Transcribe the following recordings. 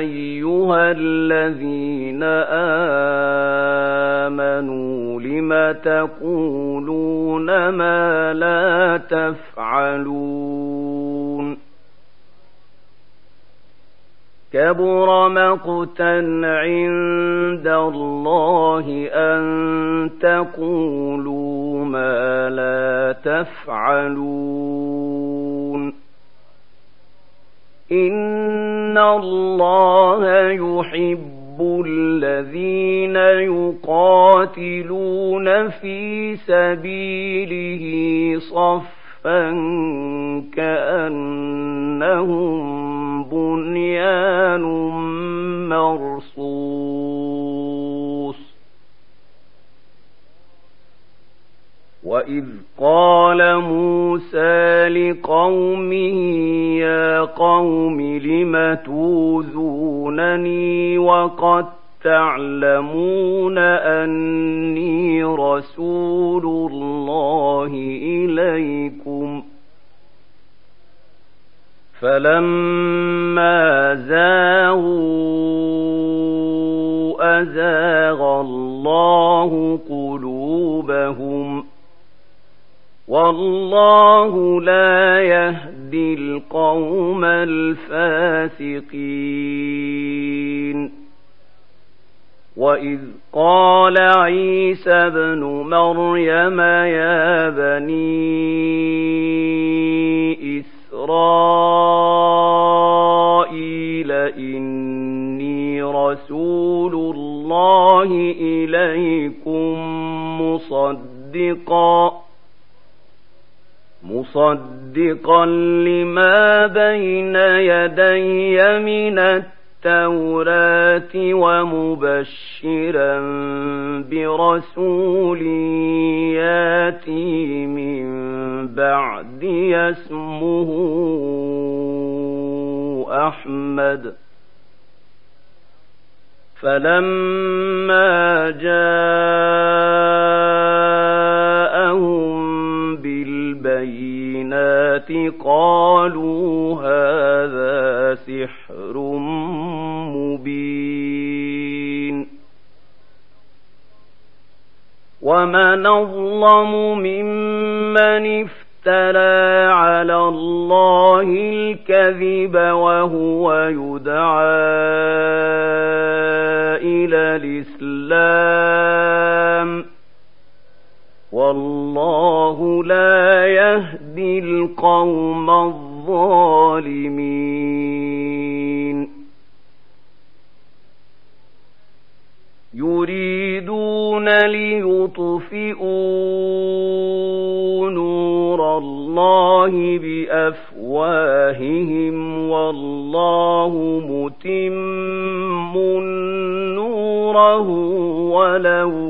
أيها الذين آمنوا لم تقولون ما لا تفعلون كبر مقتا عند الله أن تقولوا ما لا تفعلون ان الله يحب الذين يقاتلون في سبيله صفا كانهم بنيان مرصوص وإذ قال موسى لقومه يا قوم لم توذونني وقد تعلمون أني رسول الله إليكم فلما زاغوا والله لا يهدي القوم الفاسقين. واذ قال عيسى ابن مريم يا بني اسرائيل اني رسول الله اليكم مصدقا. مصدقا لما بين يدي من التوراة ومبشرا برسول ياتي من بعد اسمه أحمد. فلما جاءهم بالبينات قالوا هذا سحر مبين ومن اظلم ممن افترى على الله الكذب وهو يدعى إلى الاسلام والله لا يهدي القوم الظالمين. يريدون ليطفئوا نور الله بأفواههم والله متم نوره ولو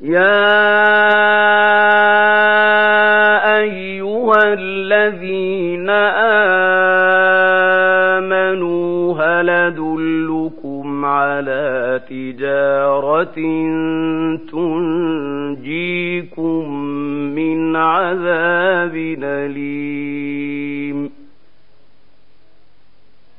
يا أيها الذين آمنوا هل أدلكم على تجارة تنجيكم من عذاب أليم؟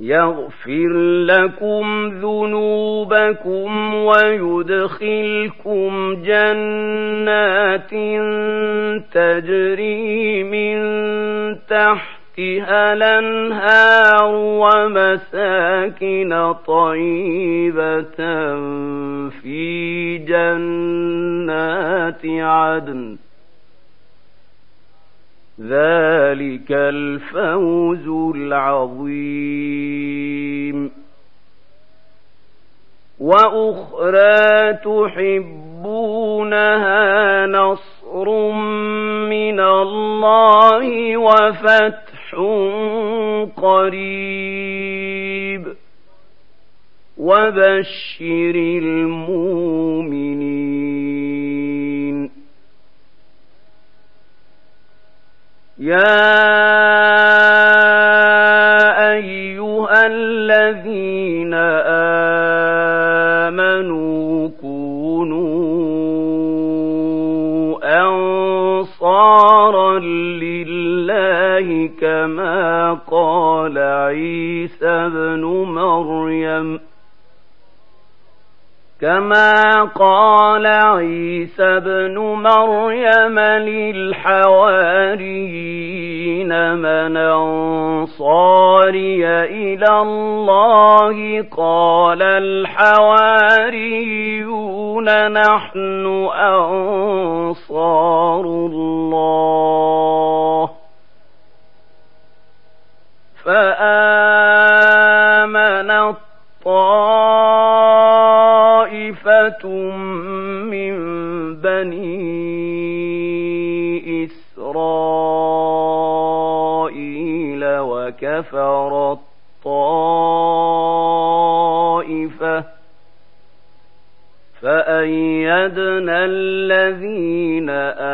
يغفر لكم ذنوبكم ويدخلكم جنات تجري من تحت تحتها الأنهار ومساكن طيبة في جنات عدن. ذلك الفوز العظيم. وأخرى تحبونها نصر من الله وفتح قريب. وبشر المؤمنين. يا أيها الذين آمنوا كونوا أنصارا لله كما قال عيسى بن مريم كما قال عيسى بن مريم للحواريين من انصاري إلى الله قال الحواريون نحن انصار بني اسرائيل وكفر الطائفه فأيدنا الذين آمنوا